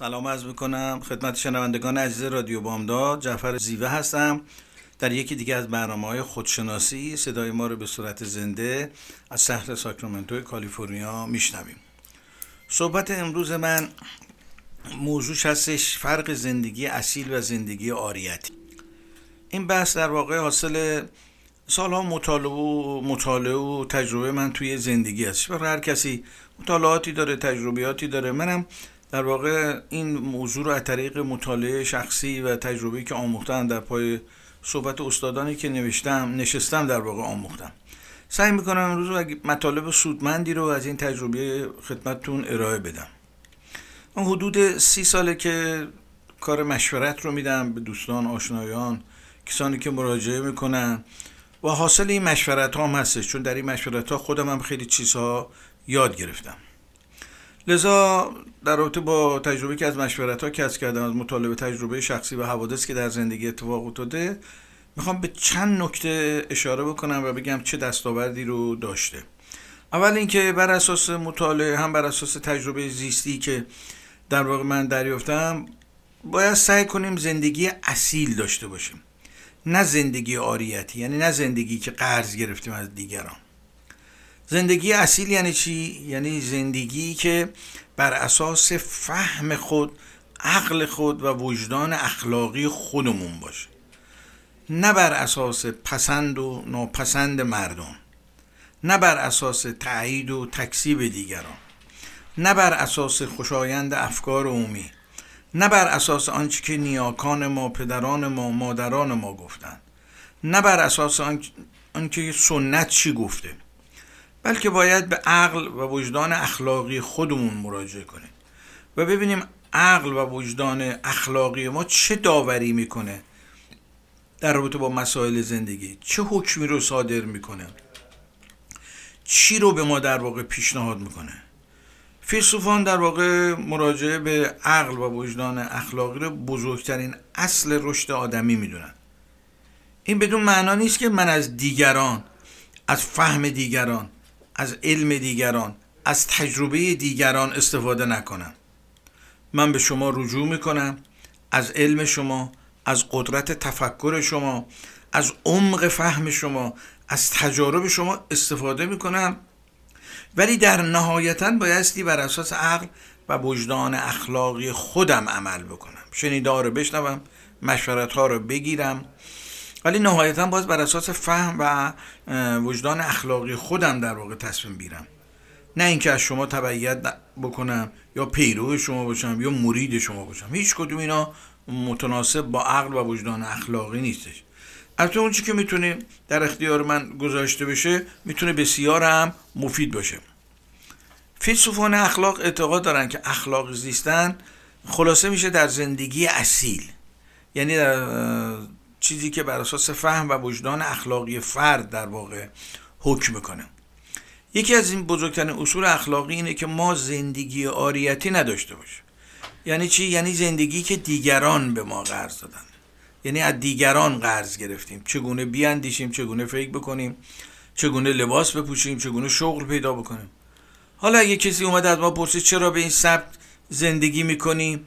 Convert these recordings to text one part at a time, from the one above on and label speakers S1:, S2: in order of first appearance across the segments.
S1: سلام عرض می‌کنم خدمت شنوندگان عزیز رادیو بامداد. جعفر زیوه هستم. در یکی دیگه از برنامه های خودشناسی صدای ما رو به صورت زنده از شهر ساکرامنتو کالیفرنیا میشنویم. صحبت امروز من موضوعش هستش فرق زندگی اصیل و زندگی آریتی این بحث در واقع حاصل سالها مطالعه و مطالعه و تجربه من توی زندگی هست و هر کسی مطالعاتی داره تجربیاتی داره. منم در واقع این موضوع رو از طریق مطالعه شخصی و تجربه که آموختم در پای صحبت استادانی که نوشتم نشستم در واقع آموختم. سعی می‌کنم امروز مطالب سودمندی رو از این تجربه خدمتتون ارائه بدم. من حدود سی ساله که کار مشورت رو میدم به دوستان آشنایان کسانی که مراجعه می‌کنن و حاصل این مشورت هم هستش چون در این مشورت ها خودم هم خیلی چیزها یاد گرفتم. لذا در رابطه با تجربه که از مشورت ها کسب کردم از مطالبه تجربه شخصی و حوادث که در زندگی اتفاق افتاده می‌خوام به چند نکته اشاره بکنم و بگم چه دستاوردی رو داشته. اول اینکه بر اساس مطالعه هم بر اساس تجربه زیستی که در واقع من دریافتم باید سعی کنیم زندگی اصیل داشته باشیم. نه زندگی آریتی یعنی نه زندگی که قرض گرفتیم از دیگران. زندگی اصیل یعنی چی؟ یعنی زندگی که بر اساس فهم خود عقل خود و وجدان اخلاقی خودمون باشه. نه بر اساس پسند و ناپسند مردم. نه بر اساس تایید و تکسیب دیگران. نه بر اساس خوشایند افکار عمومی. نه بر اساس آنچه که نیاکان ما پدران ما مادران ما گفتند. نه بر اساس آنچه سنت چی گفته. بلکه باید به عقل و وجدان اخلاقی خودمون مراجعه کنیم و ببینیم عقل و وجدان اخلاقی ما چه داوری می‌کنه در رابطه با مسائل زندگی چه حکمی رو صادر می‌کنه چی رو به ما در واقع پیشنهاد می‌کنه. فیلسوفان در واقع مراجعه به عقل و وجدان اخلاقی رو بزرگترین اصل رشد آدمی می‌دونن. این بدون معنا نیست که من از دیگران از فهم دیگران از علم دیگران از تجربه دیگران استفاده نکنم. من به شما رجوع می‌کنم از علم شما از قدرت تفکر شما از عمق فهم شما از تجارب شما استفاده می‌کنم. ولی در نهایتا بایستی بر اساس عقل و وجدان اخلاقی خودم عمل بکنم. شنیده رو بشنوم مشورت ها رو بگیرم. ولی نهایتا باز بر اساس فهم و وجدان اخلاقی خودم در واقع تصمیم بیرم نه اینکه از شما تبعیت بکنم یا پیرو شما باشم یا مرید شما باشم. هیچ کدوم اینا متناسب با عقل و وجدان اخلاقی نیستش. البته اون چی که می‌تونه در اختیار من گذاشته بشه می‌تونه بسیار هم مفید باشه. فیلسوفان اخلاق اعتقاد دارن که اخلاق زیستن خلاصه میشه در زندگی اصیل. یعنی در چیزی که بر اساس فهم و وجدان اخلاقی فرد در واقع حکم می‌کنه. یکی از این بزرگترین اصول اخلاقی اینه که ما زندگی آریتی نداشته باشیم. یعنی چی؟ یعنی زندگی که دیگران به ما قرض دادن. یعنی از دیگران قرض گرفتیم. چگونه بیاندیشیم چگونه فکر بکنیم چگونه لباس بپوشیم چگونه شغل پیدا بکنیم. حالا اگه کسی اومد از ما پرسید چرا به این سبت زندگی می‌کنیم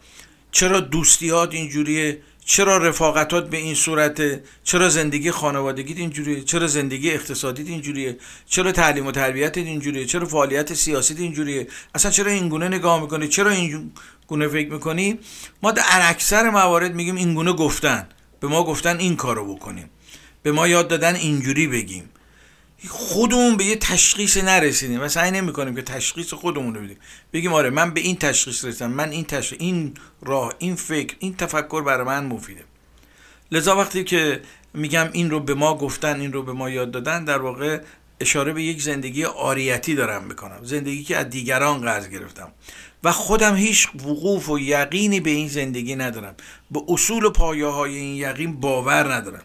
S1: چرا دوستیات اینجوریه؟ چرا رفاقتات به این صورته چرا زندگی خانوادگیت اینجوریه چرا زندگی اقتصادیت اینجوریه چرا تعلیم و تربیتت اینجوریه چرا فعالیت سیاسیت اینجوریه؟ اصلا چرا این گونه نگاه می‌کنی؟ چرا این گونه فکر می‌کنی؟ ما در اکثر موارد میگیم این گونه گفتن. به ما گفتن این کارو بکنیم. به ما یاد دادن اینجوری بگیم. خودمون به یه تشخیص نرسیدیم. و سعی نمی کنیم که تشخیص خودمون رو بدیم. بگیم آره من به این تشخیص رسیدم من این تشخیص این راه این فکر این تفکر برای من مفیده. لذا وقتی که میگم این رو به ما گفتن این رو به ما یاد دادن در واقع اشاره به یک زندگی آریتی دارم می‌کنم. زندگی که از دیگران قرض گرفتم. و خودم هیچ وقوف و یقینی به این زندگی ندارم. به اصول و پایه های این یقین باور ندارم.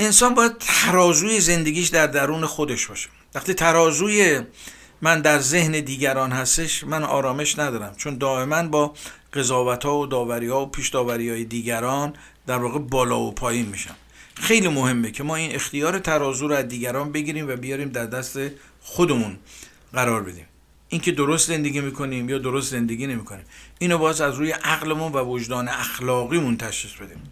S1: انسان باید ترازوی زندگیش در درون خودش باشه. وقتی ترازوی من در ذهن دیگران هستش من آرامش ندارم. چون دائما با قضاوت ها و داوری ها و پیش داوری های دیگران در واقع بالا و پایین میشم. خیلی مهمه که ما این اختیار ترازو رو از دیگران بگیریم و بیاریم در دست خودمون قرار بدیم. اینکه درست زندگی می‌کنیم یا درست زندگی نمی‌کنیم. اینو باز از روی عقلمون و وجدان اخلاقیمون تشخیص بدیم.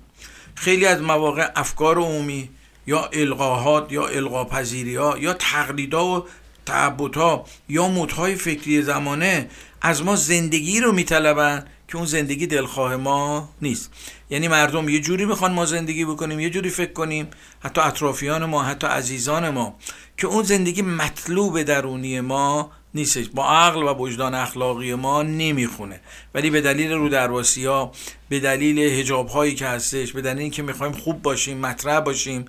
S1: خیلی از مواقع افکار عمومی یا القاهات یا القاپذیری ها یا تقلیدها و تعبدها یا مدهای فکری زمانه از ما زندگی رو میطلبن که اون زندگی دلخواه ما نیست. یعنی مردم یه جوری می‌خوان ما زندگی بکنیم یه جوری فکر کنیم حتی اطرافیان ما حتی عزیزان ما که اون زندگی مطلوب درونی ما نیستش. با عقل و وجدان اخلاقی ما نمی‌خونه. ولی به دلیل رو درواسی ها به دلیل هجاب هایی که هستش به دلیل اینکه می‌خوایم خوب باشیم مطرح باشیم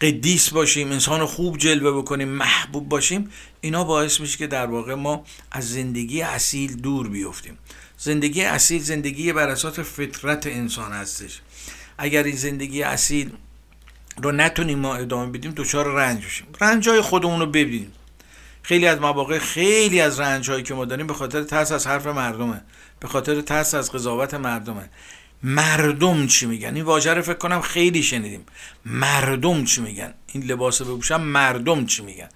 S1: قدیس باشیم انسان خوب جلوه بکنیم محبوب باشیم اینا باعث میشه که در واقع ما از زندگی اصیل دور بیفتیم. زندگی اصیل زندگی بر اساس فطرت انسان هستش. اگر این زندگی اصیل رو نتونیم ما ادامه بدیم دچار رنج بشیم رنج های خودمون رو ببینیم. خیلی از مواقع خیلی از رنج هایی که ما داریم به خاطر ترس از حرف مردمه. به خاطر ترس از قضاوت مردمه. مردم چی میگن؟ این واژه رو فکر کنم خیلی شنیدیم. مردم چی میگن؟ این لباس بپوشم مردم چی میگن؟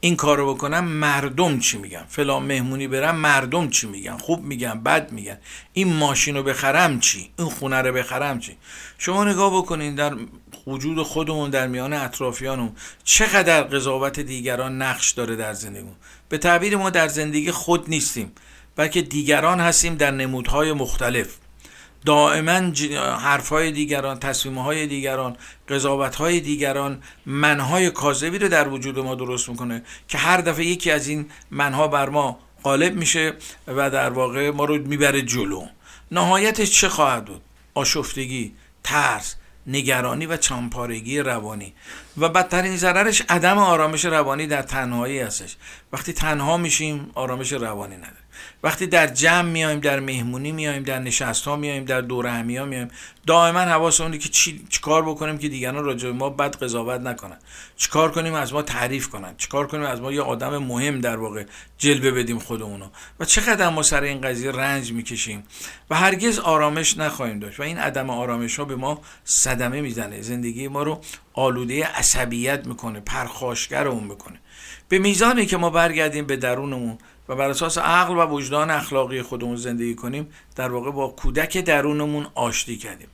S1: این کارو بکنم مردم چی میگن؟ فلان مهمونی برم مردم چی میگن؟ خوب میگن بد میگن. این ماشین رو بخرم چی؟ این خونه رو بخرم چی؟ شما نگاه بکنین در وجود خودمون در میان اطرافیانمون. چقدر قضاوت دیگران نقش داره در زندگیمون. به تعبیر ما در زندگی خود نیستیم بلکه دیگران هستیم در نمودهای مختلف. دائما حرفهای دیگران تصمیمهای دیگران قضاوتهای دیگران منهای کاذبی رو در وجود ما درست می‌کنه که هر دفعه یکی از این منها بر ما غالب میشه و در واقع ما رو می‌بره جلو. نهایتش چه خواهد بود؟ آشفتگی ترس نگرانی و چانپارگی روانی. و بدترین ضررش عدم آرامش روانی در تنهایی هستش. وقتی تنها میشیم آرامش روانی نداره. وقتی در جمع میایم در مهمونی میایم در نشست ها میایم در دور همی ها میایم دائما حواسمون که چی چیکار بکنیم که دیگران راجع ما بد قضاوت نکنن. چیکار کنیم از ما تعریف کنن؟ چیکار کنیم از ما یه آدم مهم در واقع جلوه بدیم خودمونو؟ و چقدر ما سر این قضیه رنج می‌کشیم و هرگز آرامش نخواهیم داشت و این عدم آرامش ها به ما صدمه می‌زنه. زندگی ما رو آلوده عصبیت می‌کنه پرخاشگر اون می‌کنه. به میزانی که ما برگردیم به درونمون و بر اساس عقل و وجدان اخلاقی خودمون زندگی کنیم در واقع با کودک درونمون آشتی کردیم.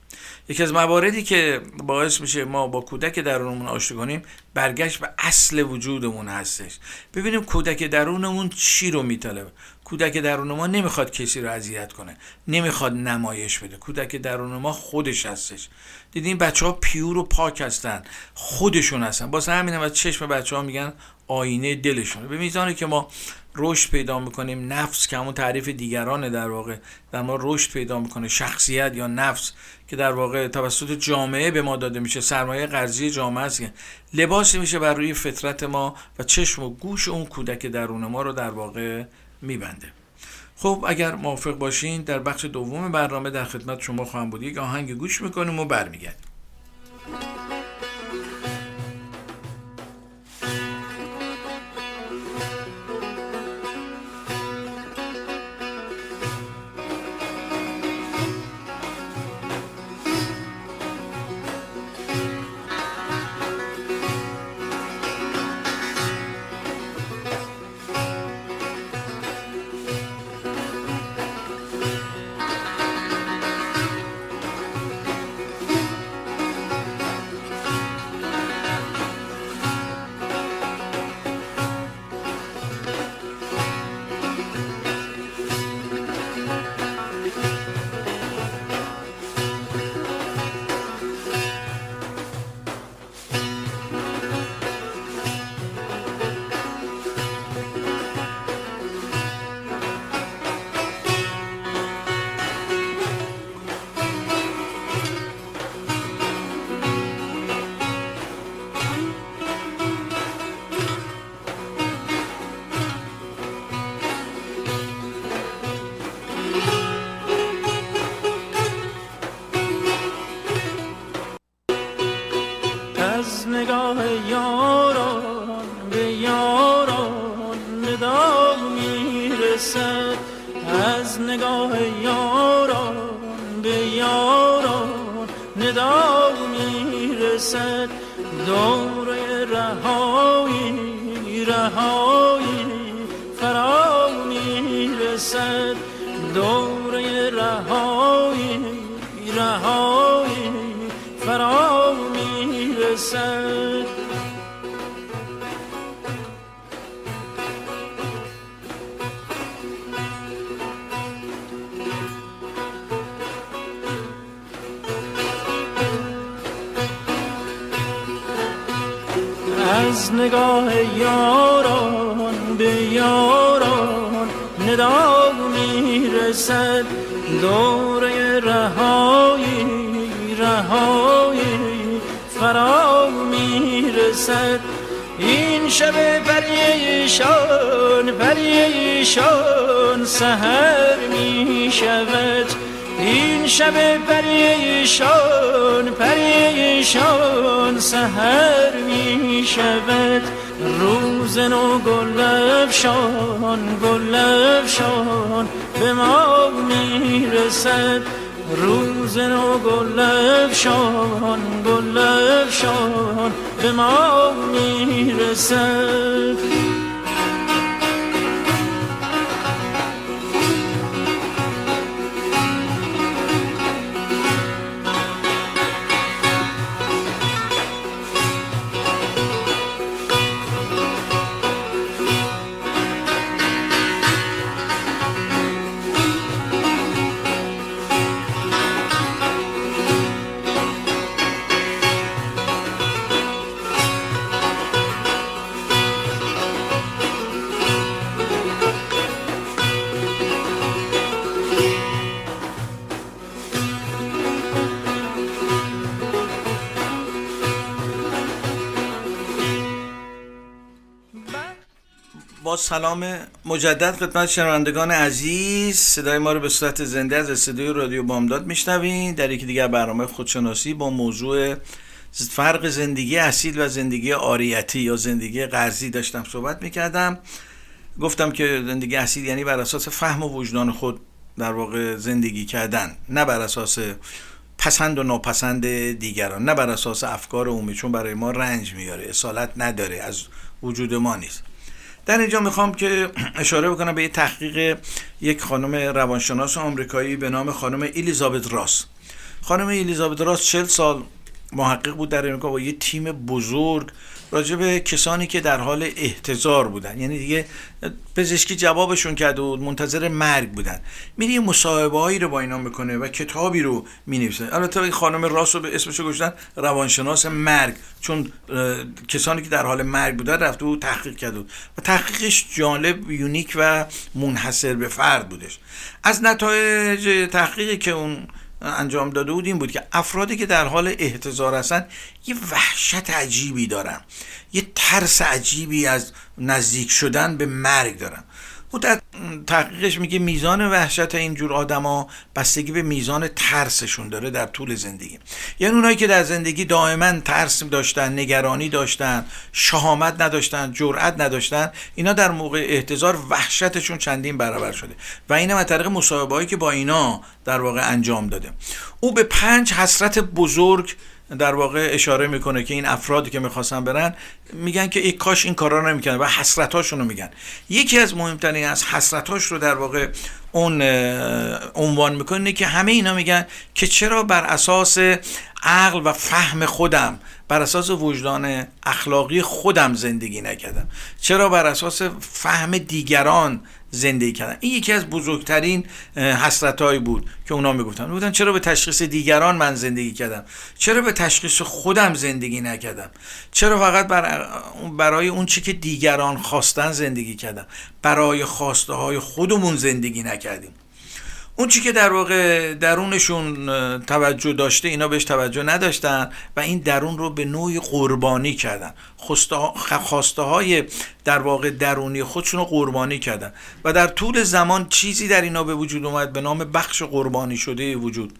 S1: یکی از مواردی که باعث میشه ما با کودک درونمون آشتی کنیم برگشت به اصل وجودمون هستش. ببینیم کودک درونمون چی رو میطلبه. کودک درون ما نمی‌خواد کسی رو اذیت کنه. نمی‌خواد نمایش بده. کودک درون ما خودش هستش. دیدین بچه ها پیور و پاک هستن. خودشون هستن. واسه همین از چشم بچه ها میگن آینه دلشونه. به میزانی که ما رشد پیدا می‌کنیم نفس که همون تعریف دیگرانه در واقع در ما رشد پیدا می‌کنه شخصیت یا نفس که در واقع توسط جامعه به ما داده میشه. سرمایه قرضی جامعه است که لباسی میشه بر روی فطرت ما و چشم و گوش اون کودک درون ما رو در واقع میبنده. خب اگر موافق باشین در بخش دوم برنامه در خدمت شما خواهم بود. یک آهنگ گوش می‌کنیم و برمیگردیم.
S2: پریشان سهر می شود. این شب پریشان پریشان سهر می شود. روز نو گلفشان گلفشان به ما می رسد. روز نو گلفشان گلفشان به ما می رسد.
S1: سلام مجدد خدمت شنوندگان عزیز. صدای ما رو به صورت زنده از استودیو رادیو بامداد میشنوین. در یکی دیگر برنامه خودشناسی با موضوع فرق زندگی اصیل و زندگی آریتی یا زندگی قرضی داشتم صحبت می‌کردم. گفتم که زندگی اصیل یعنی بر اساس فهم و وجدان خود در واقع زندگی کردن نه بر اساس پسند و ناپسند دیگران نه بر اساس افکار عمومی چون برای ما رنج میاره اصالت نداره از وجود ما نیست. در اینجا می‌خوام که اشاره بکنم به تحقیق یک خانم روانشناس آمریکایی به نام خانم الیزابت راس. خانم الیزابت راس 40 سال محقق بود در امریکا با یه تیم بزرگ راجع به کسانی که در حال احتضار بودن. یعنی دیگه پزشکی جوابشون کرده بود منتظر مرگ بودن. میری مصاحبه هایی رو با اینا می‌کنه و کتابی رو می‌نویسه. البته این خانم راس رو به اسمش گذاشتن روانشناس مرگ. چون کسانی که در حال مرگ بودن رفته بود تحقیق کرده بود. و تحقیقش جالب یونیک و منحصر به فرد بودش. از نتایج تحقیقی که اون انجام داده بود این بود که افرادی که در حال احتضار هستن یه وحشت عجیبی دارن. یه ترس عجیبی از نزدیک شدن به مرگ دارن. در تحقیقش میگه میزان وحشت اینجور آدما بستگی به میزان ترسشون داره در طول زندگی. یعنی اونایی که در زندگی دائما ترس داشتن نگرانی داشتن شهامت نداشتن جرأت نداشتن اینا در موقع احتضار وحشتشون چندین برابر شده. و اینم از طریق مصاحبه که با اینا در واقع انجام داده. او به پنج حسرت بزرگ در واقع اشاره می‌کنه که این افرادی که می‌خواستن برن میگن که ای کاش این کارا رو و حسرتاشون رو میگن. یکی از مهمترین از حسرتاش رو در واقع اون عنوان می‌کنه که همه اینا میگن که چرا بر اساس عقل و فهم خودم بر اساس وجدان اخلاقی خودم زندگی نکردم؟ چرا بر اساس فهم دیگران زندگی کردن. این یکی از بزرگترین حسرت بود که اونا می‌گفتن. بودن چرا به تشخیص دیگران من زندگی کردم؟ چرا به تشخیص خودم زندگی نکردم؟ چرا فقط بر برای اون چی که دیگران خواستن زندگی کردم؟ برای خواسته های خودمون زندگی نکردیم. اون چی که در واقع درونشون توجه داشته اینا بهش توجه نداشتن و این درون رو به نوعی قربانی کردن. خواسته های در واقع درونی خودشون رو قربانی کردن. و در طول زمان چیزی در اینا به وجود اومد به نام بخش قربانی شده وجود.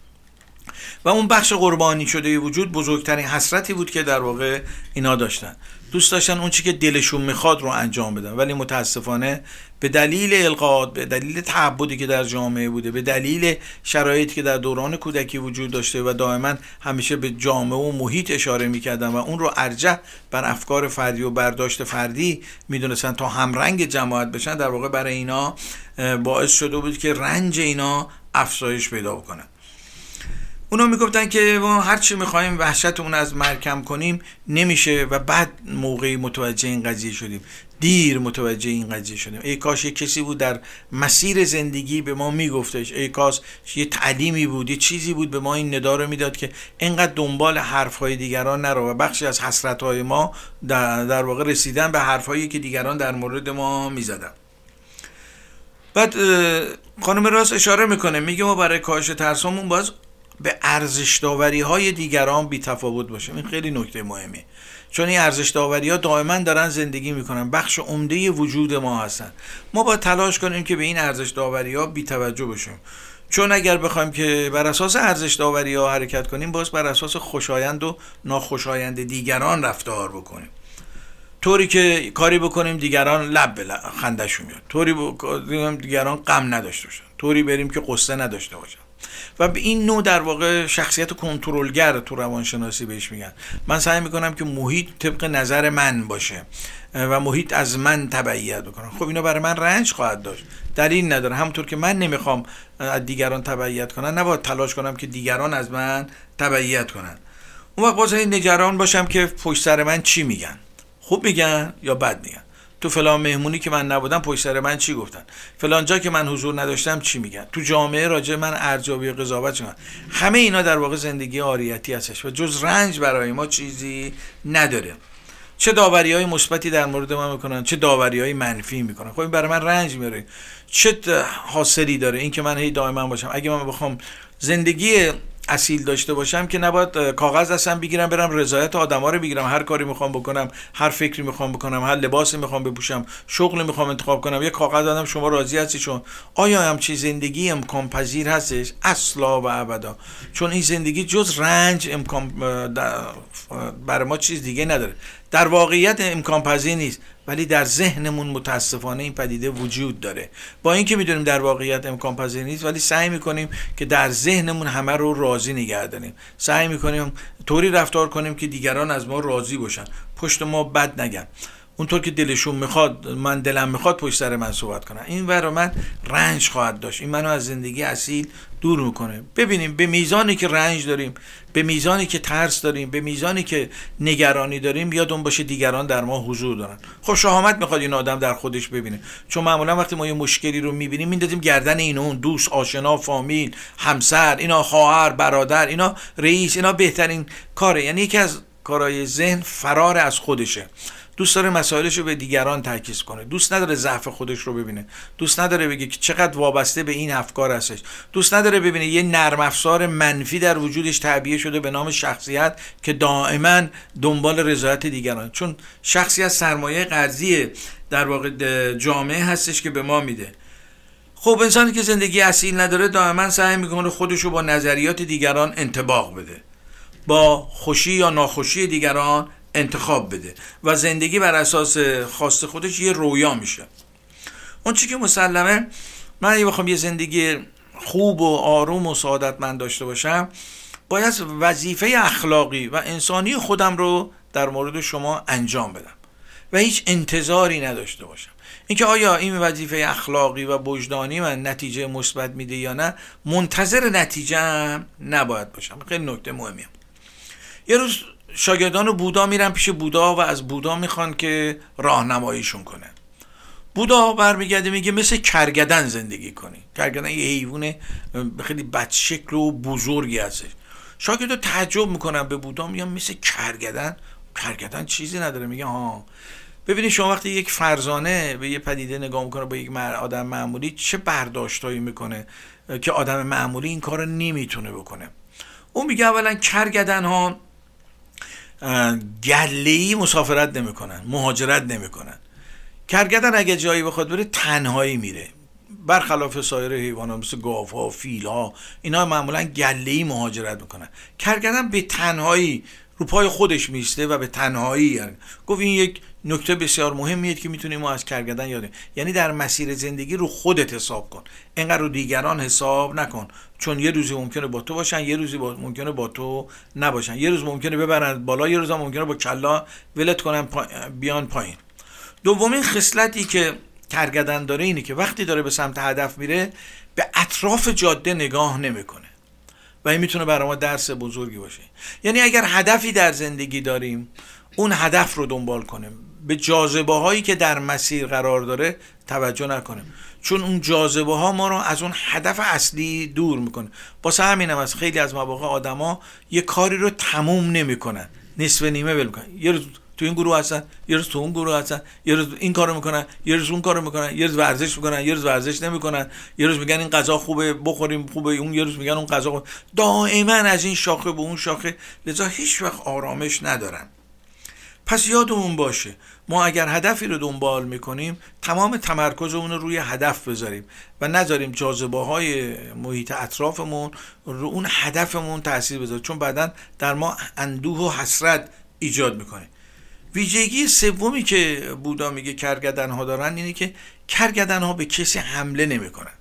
S1: و اون بخش قربانی شده وجود بزرگترین حسرتی بود که در واقع اینا داشتن. دوست داشتن اون چی که دلشون می‌خواد رو انجام بدن. ولی متاسفانه به دلیل القاد به دلیل تعبدی که در جامعه بوده به دلیل شرایطی که در دوران کودکی وجود داشته و دائما همیشه به جامعه و محیط اشاره می‌کردن و اون رو ارجح بر افکار فردی و برداشت فردی می‌دونستن تا همرنگ جماعت بشن در واقع برای اینا باعث شده بود که رنج اینا افزایش پیدا بکنن. اونا می‌گفتن که ما هر چی می‌خوایم وحشت اون از مرکم کنیم نمیشه و بعد موقعی متوجه این قضیه شدیم. دیر متوجه این قضیه شدیم. ای کاش یه کسی بود در مسیر زندگی به ما میگفتش. ای کاش یه تعلیمی بود یه چیزی بود به ما این ندا رو می‌داد که اینقدر دنبال حرفهای دیگران نرو و بخشی از حسرتهای ما در, واقع رسیدن به حرفهایی که دیگران در مورد ما می‌زدن. بعد خانم راست اشاره می‌کنه. میگه ما برای کاهش ترسمون باز به ارزش داوری های دیگران بی تفاوت باشیم این خیلی نکته مهمه چون این ارزش داوری ها دائما دارن زندگی می‌کنن. بخش عمده وجود ما هستن. ما با تلاش کنیم که به این ارزش داوری ها بی توجه باشیم چون اگر بخوایم که بر اساس ارزش داوری ها حرکت کنیم باز بر اساس خوشایند و ناخوشایند دیگران رفتار بکنیم. طوری که کاری بکنیم دیگران لب به خندشون میاد. طوری بکنیم دیگران غم نداشته باشن. طوری بریم که قصه نداشته باشن. و به این نوع در واقع شخصیت کنترلگر تو روانشناسی بهش میگن. من سعی می‌کنم که محیط طبق نظر من باشه و محیط از من تبعیت بکنم. خب اینا برای من رنج خواهد داشت. دلیل نداره. همونطور که من نمی‌خوام از دیگران تبعیت کنن نباید تلاش کنم که دیگران از من تبعیت کنن. اون وقت باز نگران باشم که پشت سر من چی میگن. خوب میگن یا بد میگن. تو فلان مهمونی که من نبودم پشت سر من چی گفتن؟ فلان جا که من حضور نداشتم چی میگن؟ تو جامعه راجع من ارجابی قضاوت چی همه اینا در واقع زندگی آریتی هستش و جز رنج برای ما چیزی نداره. چه داوری های مثبتی در مورد ما می‌کنن چه داوری های منفی می‌کنن. خب این برای من رنج میاره چه حاصلی داره؟ این که من هی دائما باشم. اگه من بخوام زندگی اصیل داشته باشم که نباید کاغذ دستم بگیرم برم رضایت آدما رو بگیرم. هر کاری می‌خوام بکنم هر فکری می‌خوام بکنم هر لباسی می‌خوام بپوشم شغل می‌خوام انتخاب کنم. یه کاغذ دادم شما راضی هستی چون؟ آیا همچی زندگی امکان پذیر هستش؟ اصلا و ابدا. چون این زندگی جز رنج امکان برای ما چیز دیگه نداره. در واقعیت امکان پذیر نیست ولی در ذهنمون متاسفانه این پدیده وجود داره. با اینکه می‌دونیم در واقعیت امکان پذیر نیست ولی سعی می‌کنیم که در ذهنمون همه رو راضی نگه داریم. سعی می‌کنیم طوری رفتار کنیم که دیگران از ما راضی باشن. پشت ما بد نگن. اونطور که دلشون می‌خواد من دلم می‌خواد پشت سر من صحبت کنن. این برای من رنج خواهد داشت. این منو از زندگی اصیل دور می‌کنه. ببینیم به میزانی که رنج داریم به میزانی که ترس داریم به میزانی که نگرانی داریم یادون باشه دیگران در ما حضور دارن. خب شهامت می‌خواد این آدم در خودش ببینه. چون معمولا وقتی ما یه مشکلی رو می‌بینیم میندازیم گردن این اون دوست آشنا فامیل همسر اینا خواهر برادر اینا رئیس اینا بهترین کاره. یعنی یکی از کارهای ذهن فرار از خودشه. دوست داره مسائلش رو به دیگران تاکید کنه. دوست نداره ضعف خودش رو ببینه. دوست نداره بگه که چقدر وابسته به این افکار هستش. دوست نداره ببینه یه نرم افزار منفی در وجودش تعبیه شده به نام شخصیت که دائما دنبال رضایت دیگران. چون شخصیت سرمایه قرضی در واقع جامعه هستش که به ما میده. خب انسانی که زندگی اصیل نداره دائما سعی می‌کنه خودش رو با نظریات دیگران انتباق بده. با خوشی یا ناخوشی دیگران انتخاب بده و زندگی بر اساس خواست خودش یه رویا میشه. اون چی که مسلمه من اگه بخوام یه زندگی خوب و آروم و سعادتمند داشته باشم باید وظیفه اخلاقی و انسانی خودم رو در مورد شما انجام بدم و هیچ انتظاری نداشته باشم. اینکه آیا این وظیفه اخلاقی و وجدانی من نتیجه مثبت میده یا نه منتظر نتیجه هم نباید باشم. خیلی نکته مهمیه. یه روز شاگردان بودا میرن پیش بودا و از بودا می‌خوان که راهنماییشون کنه. بودا برمیگرده میگه مثل کرگدن زندگی کنی. کرگدن یه حیوان خیلی بدشکل و بزرگی هستش. شاگردا تعجب می‌کنن به بودا میگن مثل کرگدن؟ کرگدن چیزی نداره. میگه ها ببینید شما وقتی یک فرزانه به یه پدیده نگاه می‌کنه با یک آدم معمولی چه برداشتایی می‌کنه که آدم معمولی این کار رو نمی‌تونه بکنه؟ اون میگه اولا کرگدن ها گله مسافرت نمی‌کنن مهاجرت نمی‌کنن. کرگدن اگه جایی بخواد بره تنهایی میره. برخلاف سایر حیوانات مثل گاوها فیلها اینا معمولا گله مهاجرت می‌کنن. کرگدن به تنهایی رو پای خودش میسته و به تنهایی یعنی. گفت این یک نکته بسیار مهمیه که می‌تونیم ما از کرگدن یادیم یعنی در مسیر زندگی رو خودت حساب کن. اینقدر رو دیگران حساب نکن. چون یه روزی ممکنه با تو باشن یه روزی با... ممکنه با تو نباشن. یه روز ممکنه ببرن بالا یه روز ممکنه با کلا ولت کنن پا... بیان پایین. دومین خصلتی که کرگدن داره اینه که وقتی داره به سمت هدف میره به اطراف جاده نگاه نمی‌کنه. و این می‌تونه برای ما درس بزرگی باشه. یعنی اگر هدفی در زندگی داریم اون هدف رو دنبال کنیم. به جاذبه هایی که در مسیر قرار داره توجه نکنیم. چون اون جاذبه ها ما رو از اون هدف اصلی دور می‌کنه. واسه همینم از خیلی از مواقع آدما یه کاری رو تموم نمی‌کنن. نصف نیمه ول می‌کنن. یه روز تو این گروه هستن یه روز تو اون گروه هستن یه روز این کارو می‌کنن یه روز اون کارو می‌کنن یه روز ورزش می‌کنن یه روز ورزش نمی‌کنن. یه روز میگن این غذا خوبه بخوریم خوبه اون یه روز میگن اون غذا خوبه دائما از این شاخه به اون شاخه لذا هیچ وقت آرامش ندارن. پس یادمون باشه ما اگر هدفی رو دنبال می‌کنیم تمام تمرکزمون رو روی هدف بذاریم و نذاریم جاذبه های محیط اطرافمون رو اون هدفمون تاثیر بذاره. چون بعدا در ما اندوه و حسرت ایجاد می‌کنه. ویژگی سومی که بودا میگه کرگدن ها دارن اینه که کرگدن ها به کسی حمله نمی‌کنن.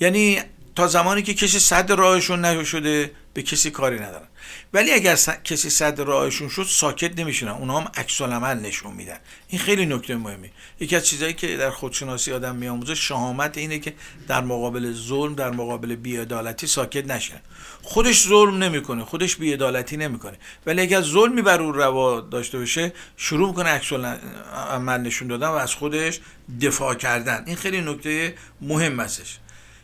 S1: یعنی تا زمانی که کسی صد راهشون نشده به کسی کاری ندارن. ولی اگر کسی صد راهشون شد ساکت نمیشونن اونها هم عکس عمل نشون میدن. این خیلی نکته مهمی. یکی از چیزهایی که در خودشناسی آدم میآموزه شهامت اینه که در مقابل ظلم در مقابل بیعدالتی ساکت نشه خودش ظلم نمی‌کنه خودش بیعدالتی نمی‌کنه. ولی اگر ظلمی بر او روا داشته باشه شروع می‌کنه عکس عمل نشون دادن و از خودش دفاع کردن. این خیلی نکته مهم هستش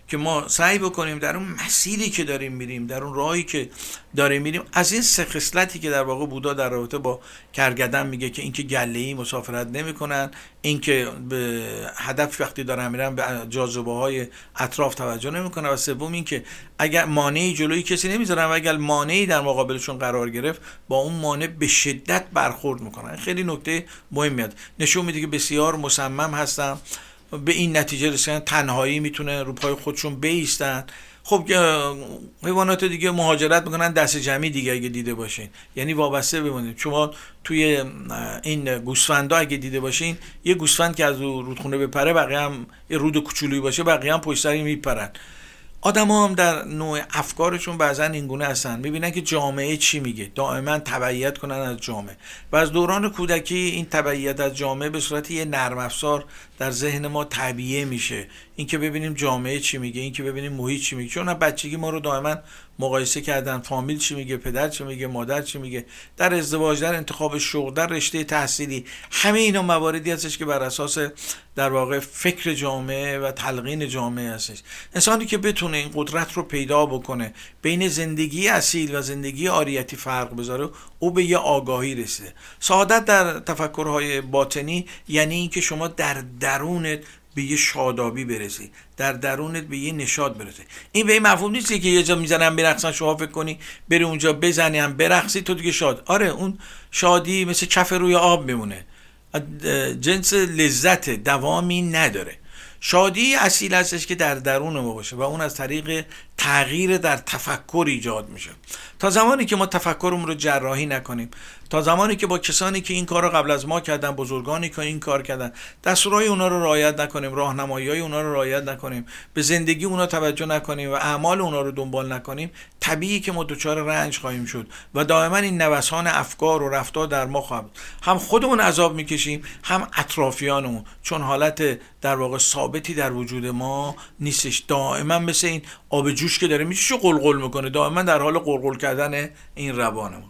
S1: که ما سعی بکنیم در اون مسیری که داریم میریم در اون راهی که داریم میریم از این سه خصلتی که در واقع بودا در رابطه با کرگدن میگه که اینکه گله ای مسافرت نمی‌کنن اینکه به هدف وقتی دارن میرن به جاذبه های اطراف توجه نمی‌کنن و سوم اینکه اگر مانعی جلوی کسی نمی‌ذارن و اگر مانعی در مقابلشون قرار گرفت با اون مانع به شدت برخورد می‌کنن. خیلی نکته مهمیه نشون میده که بسیار مصمم هستم. به این نتیجه رسیدن تنهایی می‌تونه رو پای خودشون بیستن. خب حیوانات دیگه مهاجرت می‌کنن دست جمعی دیگه اگه دیده باشین. یعنی وابسته بمونید. شما توی این گوسفندا اگه دیده باشین یه گوسفند که از رودخونه بپره بقیه هم یه رود کوچولویی باشه بقیه هم پشت سری میپرن. آدم هم در نوع افکارشون بعضا اینگونه هستن. می‌بینن که جامعه چی میگه؟ دائما تبعیت کنن از جامعه. و از دوران کودکی این تبعیت از جامعه به صورت یه نرم افزار در ذهن ما طبیعه میشه. اینکه ببینیم جامعه چی میگه اینکه ببینیم محیط چی میگه. چون بچگی ما رو دائما مقایسه کردن. فامیل چی میگه پدر چی میگه مادر چی میگه. در ازدواج در انتخاب شغل در رشته تحصیلی همه اینا مواردی هستش که بر اساس در واقع فکر جامعه و تلقین جامعه هستش. انسانی که بتونه این قدرت رو پیدا بکنه بین زندگی اصیل و زندگی آریتی فرق بذاره او به یه آگاهی رسیده. سعادت در تفکرهای باطنی یعنی اینکه شما در درونت به یه شادابی برسی در درونت به یه نشاد برسه این به این مفهوم نیست که یه جا می‌زنم برقصن شما فکر کنی بری اونجا بزنی هم برقصی تو دیگه شاد. آره اون شادی مثل کف روی آب میمونه. جنس لذت دوامی نداره. شادی اصیل هستش که در درون ما باشه و اون از طریق تغییر در تفکر ایجاد میشه. تا زمانی که ما تفکرمون رو جراحی نکنیم تا زمانی که با کسانی که این کار رو قبل از ما کردن بزرگانی که این کار کردن دستورای اونا رو رعایت نکنیم راهنمایی های اونا رو رعایت نکنیم به زندگی اونا توجه نکنیم و اعمال اونا رو دنبال نکنیم طبیعی که ما دچار رنج خواهیم شد و دائما این نوسان افکار و رفتار در ما خواهد هم خودمون عذاب می‌کشیم هم اطرافیانمون. چون حالت در واقع ثابتی در وجود ما نیستش. دائما مثل این آب جوش که داره میشه قلقل می‌کنه. دائما در حال قلقل کردن این روانمون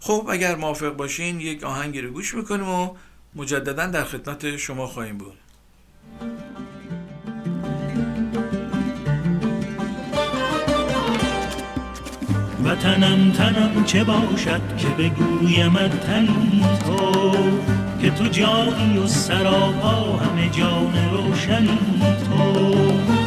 S1: خب اگر موافق باشین یک آهنگی رو گوش می‌کنیم و مجددا در خدمت شما خواهیم بود.
S2: وطنم تنم چه باشد که بگویم تنی تو که تو جایی و سراپا همه جان روشنی تو.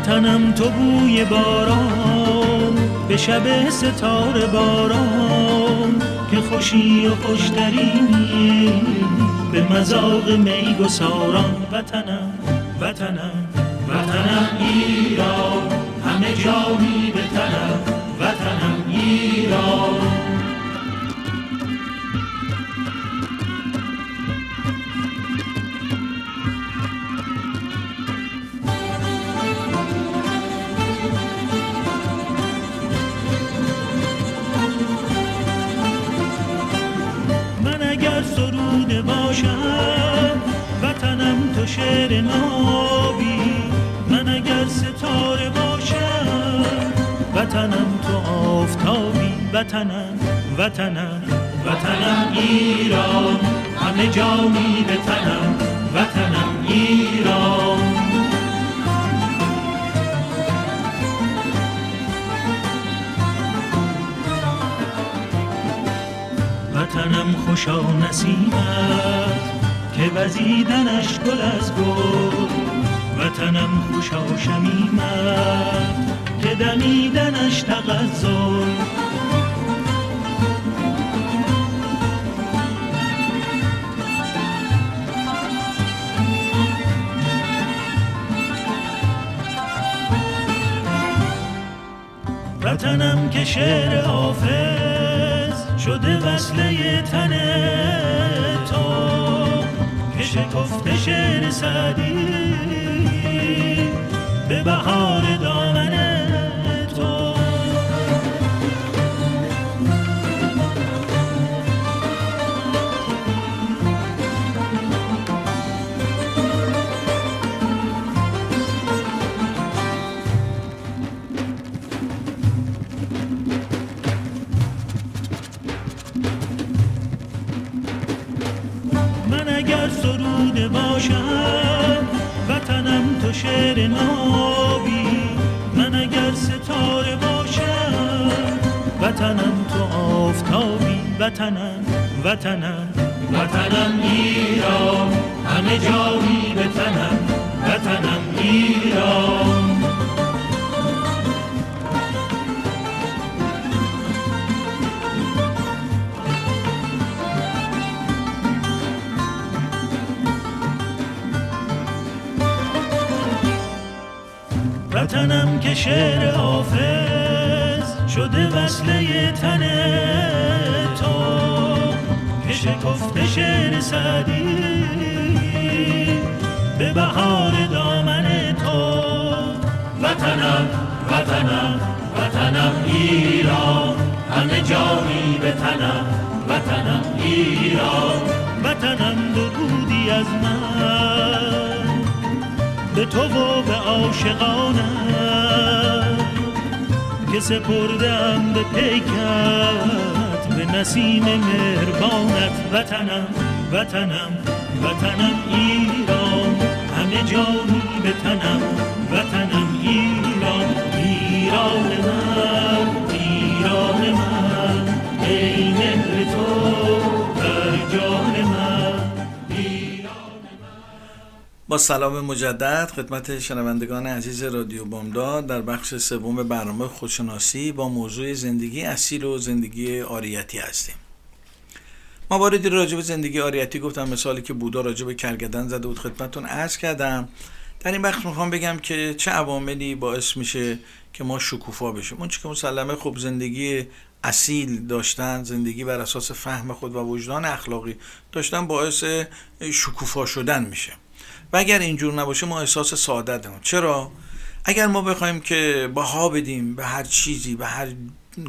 S2: وطنم تو بوی باران به شب ستاره باران باشی و خوشترینی به مذاق می گساران وطنم وطنم وطنم ایران همه جا می بتنم. وطنم ایران. شعر نابی. من اگر ستاره باشم وطنم تو آفتابی. وطنم وطنم وطنم ایران. همه جا می بتنم وطنم ایران. وطنم خوشا نسیمت که وزیدنش گل از گل. وطنم خوشا شمیمت که دمیدنش تغزل وطنم که شعر حافظ شده وصله تن شکفته شعر سعدی به بهار دامن وطنم وطنم وطنم ایران. همه جا می بتنم وطنم ایران. وطنم که شعر حافظ شده وصله تن شکفته شعر سعدی به بهار دامن تو. وطنم وطنم وطنم ایران همه جا می بتنم وطنم ایران. وطنم درودی از من به تو و به عاشقانم که سپردم به پیکت به نسیم مهربانت وطنم وطنم وطنم ایران. همه جا می بتنم وطنم ایران. ایران من.
S1: با سلام مجدد خدمت شنوندگان عزیز رادیو بامداد در بخش سوم برنامه خودشناسی با موضوع زندگی اصیل و زندگی آریتی هستیم. مواردی راجع به زندگی آریتی گفتم مثالی که بودا راجع به کرگدن زده بود خدمتتون عرض کردم. در این بخش می‌خوام بگم که چه عواملی باعث میشه که ما شکوفا بشیم. اون که مسلمه خب زندگی اصیل داشتن زندگی بر اساس فهم خود و وجدان اخلاقی داشتن باعث شکوفا شدن میشه. و اگر اینجور نباشه ما احساس سعادت داریم چرا؟ اگر ما بخوایم که بها بدیم به هر چیزی به هر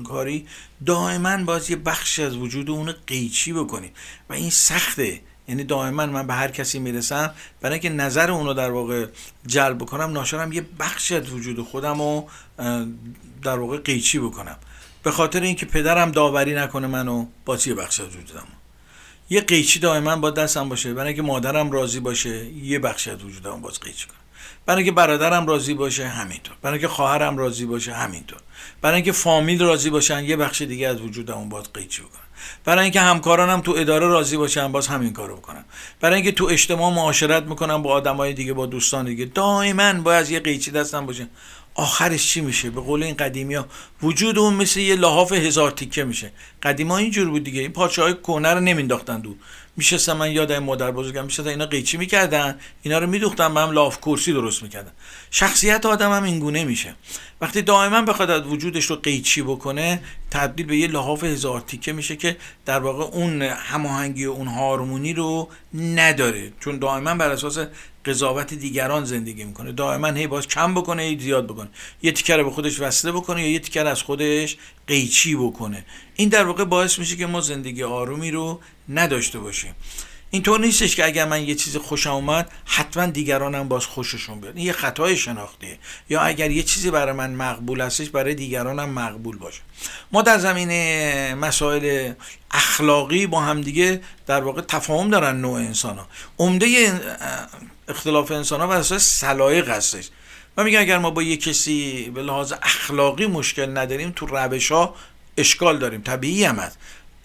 S1: کاری دائما باز یه بخشی از وجود اون قیچی بکنیم. و این سخته. یعنی دائما من به هر کسی می‌رسم برای اینکه نظر اونو در واقع جلب بکنم ناشرم یه بخشی از وجود خودم رو در واقع قیچی بکنم. به خاطر اینکه پدرم داوری نکنه منو باز یه بخش از وجودم یه قیچی دائما با دستم باشه برای اینکه مادرم راضی باشه یه بخش از وجودم باز قیچی کنم. برای اینکه برادرم راضی باشه همینطور. برای اینکه خواهرم راضی باشه همینطور. برای اینکه فامیل راضی باشن یه بخش دیگه از وجودم باز قیچی بکنم. برای اینکه همکارانم تو اداره راضی باشن باز همین کارو بکنم. برای اینکه تو اجتماع معاشرت می‌کنم با آدمای دیگه با دوستان دیگه. دائما باید یه قیچی دستم باشه. آخرش چی میشه؟ به قول این قدیمی ها وجود اون مثل یه لحاف هزار تیکه میشه. قدیمی ها اینجور بود دیگه. این پاچه های کهنه رو نمینداختن دو میشه من یاد این مادر بزرگم میشه اینا قیچی می‌کردن اینا رو میدوختن به لاف کرسی درست می‌کردن. شخصیت آدم هم اینگونه میشه. وقتی دائما بخواد وجودش رو قیچی بکنه تبدیل به یه لحاف هزار تیکه میشه که در واقع اون هماهنگی و اون هارمونی رو نداره. چون دائما بر اساس قضاوت دیگران زندگی می‌کنه. دائما هی باز کم بکنه هی زیاد بکنه. یه تیکر به خودش وصله بکنه یا یه تیکر از خودش قیچی بکنه. این در واقع باعث میشه که ما زندگی آرومی رو نداشته باشیم. اینطور نیستش که اگر من یه چیز خوشم اومد حتما دیگرانم باز خوششون بیاد. این یه خطای شناختیه. یا اگر یه چیزی برای من مقبول هستش برای دیگرانم مقبول باشه. ما در زمینه مسائل اخلاقی با همدیگه در واقع تفاهم دارن نوع انسان ها عمده اختلاف انسان ها بر اساس سلایق هستش. و میگن اگر ما با یه کسی به لحاظ اخلاقی مشکل نداریم تو روش ها اشکال داریم. طبیعی هم هست.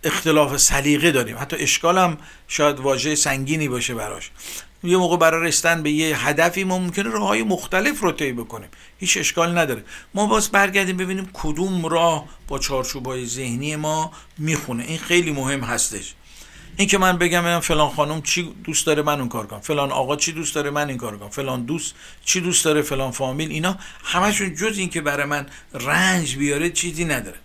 S1: اختلاف سلیقه داریم. حتی اشکال هم شاید واژه سنگینی باشه براش. یه موقع برای رسیدن به یه هدفی ما ممکنه راه های مختلف رو طی بکنیم. هیچ اشکال نداره. ما باز برگردیم ببینیم کدوم راه با چارچوب های ذهنی ما می‌خونه. این خیلی مهم هستش. این که من بگم فلان خانم چی دوست داره من اون کار کنم. فلان آقا چی دوست داره من این کار کنم. فلان دوست چی دوست داره فلان فامیل اینا همشون جز این که برای من رنج بیاره چیزی نداره.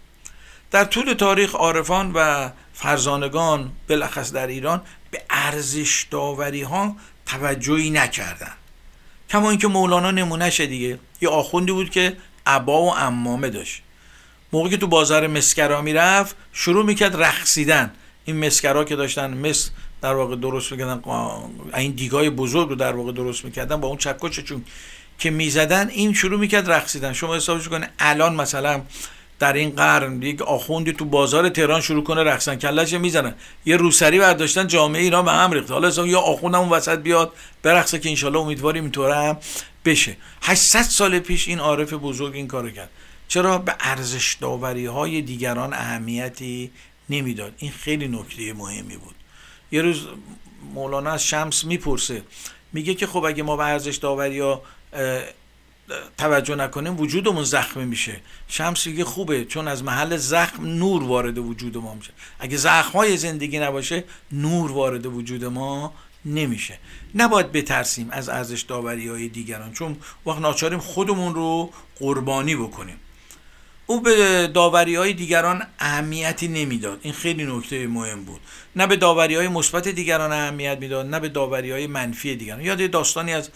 S1: در طول تاریخ عارفان و فرزانگان بلخص در ایران به ارزش داوری ها توجهی نکردن. کما اینکه مولانا نمونهشه دیگه. یه آخوندی بود که عبا و امامه داشت. موقعی که تو بازار مسکرا می‌رفت شروع می‌کرد رقصیدن. این مسکرا که داشتن مس در واقع درست می‌کردن این دیگای بزرگ رو در واقع درست می‌کردن با اون چکش چون که می‌زدن این شروع می‌کرد رقصیدن. شما حسابش کنه الان مثلا در این قرن یک آخوندی تو بازار تهران شروع کنه رقصن کلش می‌زنن. یه روسری برداشتن جامعه ایران به هم ریخته. حالا یا آخوند اون وسط بیاد برقصه که انشالله امیدواریم اینطوره هم بشه. 800 سال پیش این عارف بزرگ این کارو کرد. چرا؟ به ارزش داوری های دیگران اهمیتی نمی‌داد. این خیلی نکته مهمی بود. یه روز مولانا از شمس می‌پرسه. میگه که خب اگه ما به ارزش داوری ها توجه نکنیم وجودمون زخمی میشه. شمس میگه خوبه چون از محل زخم نور وارد وجود ما میشه. اگه زخم های زندگی نباشه نور وارد وجود ما نمیشه. نباید بترسیم از ارزش داوری های دیگران چون وقت ناچاریم خودمون رو قربانی بکنیم. او به داوری های دیگران اهمیتی نمی‌داد. این خیلی نکته مهم بود. نه به داوری های مثبت دیگران اهمیت می‌داد نه به داوری های منفی دیگران. یاد داستانی از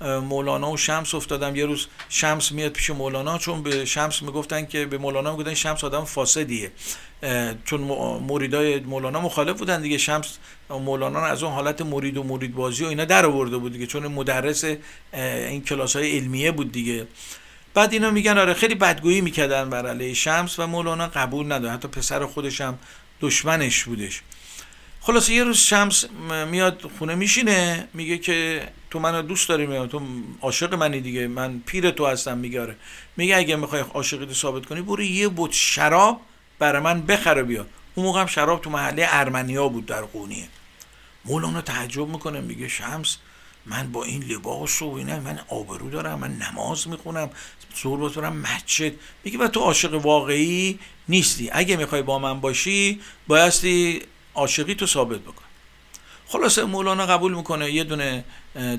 S1: مولانا و شمس افتادم. یه روز شمس میاد پیش مولانا چون به شمس می‌گفتن که به مولانا می‌گفتن شمس آدم فاسدیه. چون مریدای مولانا مخالف بودن دیگه. شمس مولانا از اون حالت مرید و مرید بازی و اینا در آورده بود دیگه. چون مدرس این کلاس های علمیه بود دیگه. بعد اینا میگن آره خیلی بدگویی می‌کردن بر علیه شمس و مولانا قبول نداره. حتی پسر خودش هم دشمنش بودش. خلاصه یه روز شمس میاد خونه میشینه میگه که تو منو دوست داری میاد تو عاشق منی دیگه من پیر تو هستم میگه آره. میگه اگه می‌خوای عاشقی تو ثابت کنی برو یه بوت شراب برای من بخره بیا اون موقع هم شراب تو محله ارمنیا بود در قونیه. مولانا تعجب می‌کنه میگه شمس من با این لباس و اینا من آبرو دارم من نماز می‌خونم زور بطورم مسجد. میگه و تو عاشق واقعی نیستی. اگه می‌خوای با من باشی بایستی عاشقی تو ثابت بکن. خلاصه مولانا قبول می‌کنه یه دونه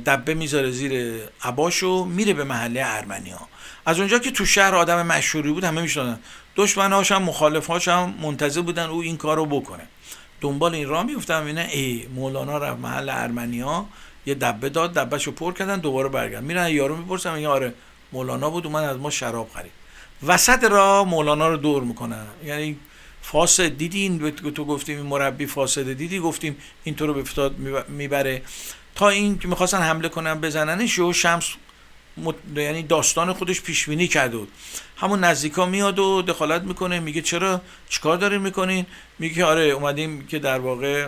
S1: دبه می‌ذاره زیر عباشو میره به محله ارمنی ها از اونجا که تو شهر آدم مشهوری بود همه میشنادن دشمناش هم مخالفاش هم منتظر بودن او این کارو بکنه. دنبال این راه میفتن اینه ای مولانا رفت محل ارمنی ها یه دبه داد دبهشو پر کردن دوباره برگرد میرن یارو می‌پرسن میگه آره مولانا بود اومد از ما شراب خرید. وسط راه مولانا رو دور می‌کنن. یعنی فاسد دیدین تو گفتیم این مربی فاسد دیدی گفتیم این تو رو به فتاد می‌بره. تا این که می‌خواستن حمله کنن بزننش و شمس یعنی داستان خودش پیش بینی کرده بود. همون نزدیکا میاد و دخالت می‌کنه میگه چرا؟ چیکار دارین می‌کنین؟ میگه آره اومدیم که در واقع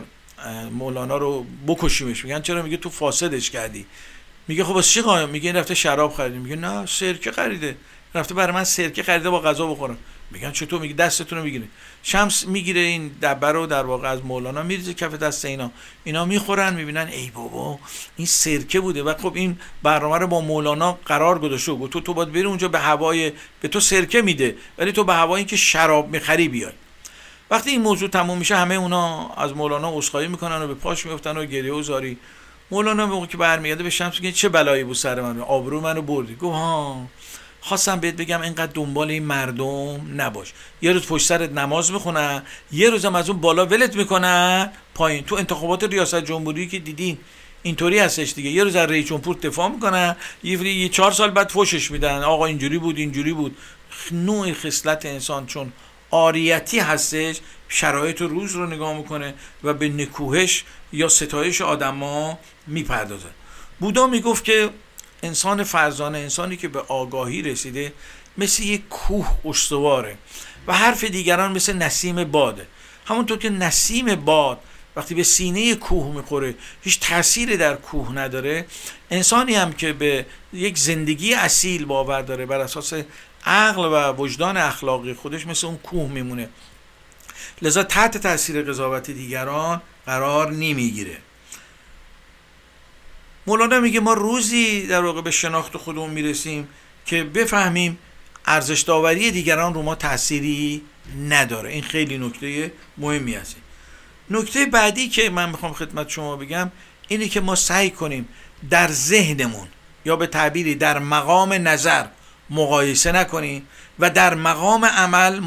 S1: مولانا رو بکشیمش. میگن چرا میگه تو فاسدش کردی؟ میگه خب چی قایم میگه این رفته شراب خریدیم میگه نه سرکه خریده. رفته برای من سرکه خریده با غذا بخورم میگن چطور؟ میگه دستتون رو می‌گیره. شمس می‌گیره این دبه رو در واقع از مولانا میریزه کف دست اینا. اینا می‌خورن می‌بینن ای بابا این سرکه بوده. و خب این برنامه رو با مولانا قرار گذاشته. و تو تو باید بری اونجا به هوای به تو سرکه میده. ولی تو به هوایی که شراب می‌خری بیای. وقتی این موضوع تموم میشه همه اونا از مولانا عذرخواهی می‌کنن و به پاش میفتن و گریه و زاری. مولانا موقع که برمیگرده به شمس میگه چه بلایی بود سر من؟ آبرو منو بردی. گفت ها خواستم بهت بگم اینقدر دنبال این مردم نباش. یه روز پشت سرت نماز می‌خونن یه روزم از اون بالا ولت می‌کنن پایین. تو انتخابات ریاست جمهوری که دیدین اینطوری هستش دیگه. یه روز از رئیس جمهور دفاع می‌کنن یه چهار سال بعد فوشش میدن. آقا اینجوری بود اینجوری بود. نوع خصلت انسان چون آریتی هستش شرایط روز رو نگاه می‌کنه و به نکوهش یا ستایش آدما می‌پردازه. بودا می‌گفت که انسان فرزانه انسانی که به آگاهی رسیده مثل یک کوه استواره و حرف دیگران مثل نسیم باده همونطور که نسیم باد وقتی به سینه کوه می‌خوره هیچ تأثیری در کوه نداره انسانی هم که به یک زندگی اصیل باور داره بر اساس عقل و وجدان اخلاقی خودش مثل اون کوه میمونه. لذا تحت تاثیر قضاوت دیگران قرار نمی‌گیره. مولانا میگه ما روزی در واقع به شناخت خودمون می‌رسیم که بفهمیم ارزش داوری دیگران رو ما تأثیری نداره. این خیلی نکته مهمی هست نکته بعدی که من می‌خوام خدمت شما بگم اینه که ما سعی کنیم در ذهنمون یا به تعبیری در مقام نظر مقایسه نکنیم و در مقام عمل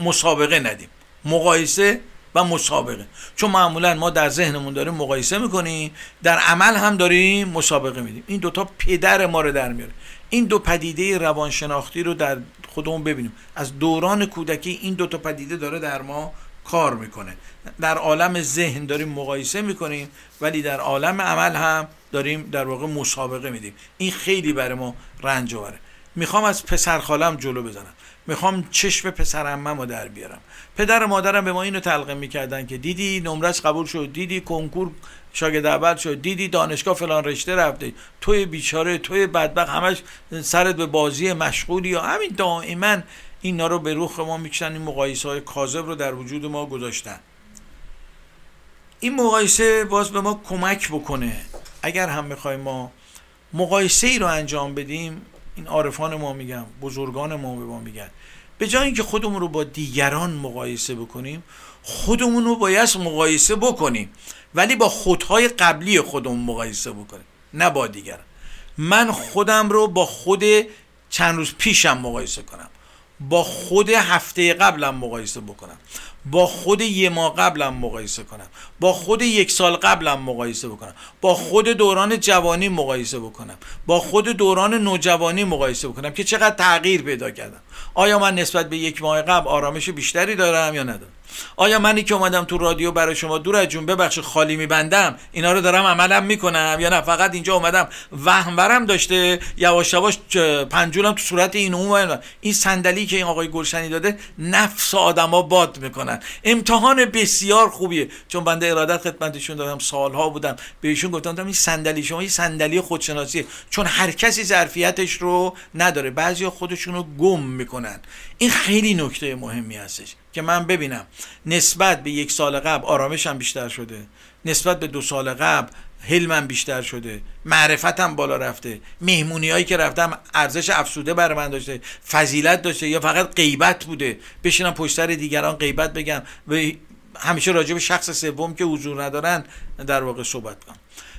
S1: مسابقه ندیم. مقایسه و مسابقه. چون معمولا ما در ذهنمون داریم مقایسه می‌کنیم در عمل هم داریم مسابقه میدیم. این دوتا پدر ما رو در میاره. این دو پدیده روانشناختی رو در خودمون ببینیم. از دوران کودکی این دوتا پدیده داره در ما کار می‌کنه. در عالم ذهن داریم مقایسه می‌کنیم ولی در عالم عمل هم داریم در واقع مسابقه میدیم. این خیلی برای ما رنج آوره. می‌خوام از پسر خالم جلو بزنم. می‌خوام چشم پسر رو در بیارم. پدر و مادرم به ما اینو تلقیم می‌کردن که دیدی نمرش قبول شد دیدی کنکور شاگرد اول شد دیدی دانشگاه فلان رشته رفته. توی بیچاره توی بدبخت همش سرت به بازی مشغولی یا همین دائما اینا رو به روخ ما می‌کشن. این مقایسه های کاذب رو در وجود ما گذاشتن. این مقایسه باز به ما کمک بکنه. اگر هم می‌خوایم ما مقایسه ای رو انجام بدیم این عارفان ما میگم بزرگان ما به ما میگن. به جای اینکه خودمون رو با دیگران مقایسه بکنیم خودمون رو باید مقایسه بکنیم. ولی با خودهای قبلی خودمون مقایسه بکنیم نه با دیگران. من خودم رو با خود چند روز پیشم مقایسه کنم. با خود هفته قبلم مقایسه بکنم. با خود یه ماه قبلم مقایسه کنم. با خود یک سال قبلم مقایسه بکنم. با خود دوران جوانی مقایسه بکنم. با خود دوران نوجوانی مقایسه بکنم که چقدر تغییر پیدا کردم. آیا من نسبت به یک ماه قبل آرامش بیشتری دارم یا ندارم؟ آیا منی که اومدم تو رادیو برای شما؟ دور از جون ببخش خالی میبندم. اینا رو دارم عملم می‌کنم یا نه؟ فقط اینجا اومدم. وهمورم داشته یواش یواش پنجولم تو صورت این اون این صندلی که این آقای گلشنی داده نفس آدما باد می‌کنن. امتحان بسیار خوبیه. چون بنده ارادت خدمتشون دادم سالها بودم. بهشون گفتم این صندلی شما این صندلی خودشناسیه. چون هر کسی ظرفیتش رو نداره. بعضیا خودشون رو گم می‌کنن. این خیلی نکته مهمی هستش. که من ببینم. نسبت به یک سال قبل آرامشم بیشتر شده. نسبت به دو سال قبل حلمم بیشتر شده. معرفتم بالا رفته. مهمونی هایی که رفتم ارزش افسوده برای من داشته. فضیلت داشته یا فقط غیبت بوده. بشینم پشت سر دیگران غیبت بگم. و همیشه راجع به شخص سوم که حضور ندارن در واقع صحبت کنم.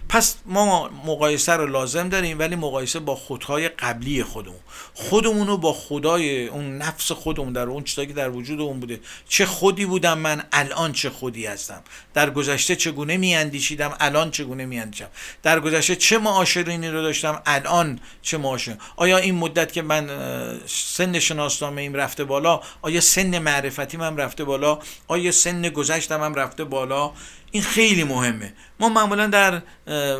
S1: پس ما مقایسه رو لازم داریم ولی مقایسه با خودهای قبلی خودمون. خودمون رو با خدای اون نفس خودمون در اون چیزایی که در وجود اون بوده. چه خودی بودم من الان چه خودی هستم؟ در گذشته چگونه میاندیشیدم؟ الان چگونه میاندیشم؟ در گذشته چه معاشرینی رو داشتم؟ الان چه معاشر آیا این مدت که من سن شناسنامه ایم رفته بالا آیا سن معرفتی من رفته بالا؟ آیا سن گذشتم هم رفته بالا؟ این خیلی مهمه. ما معمولا در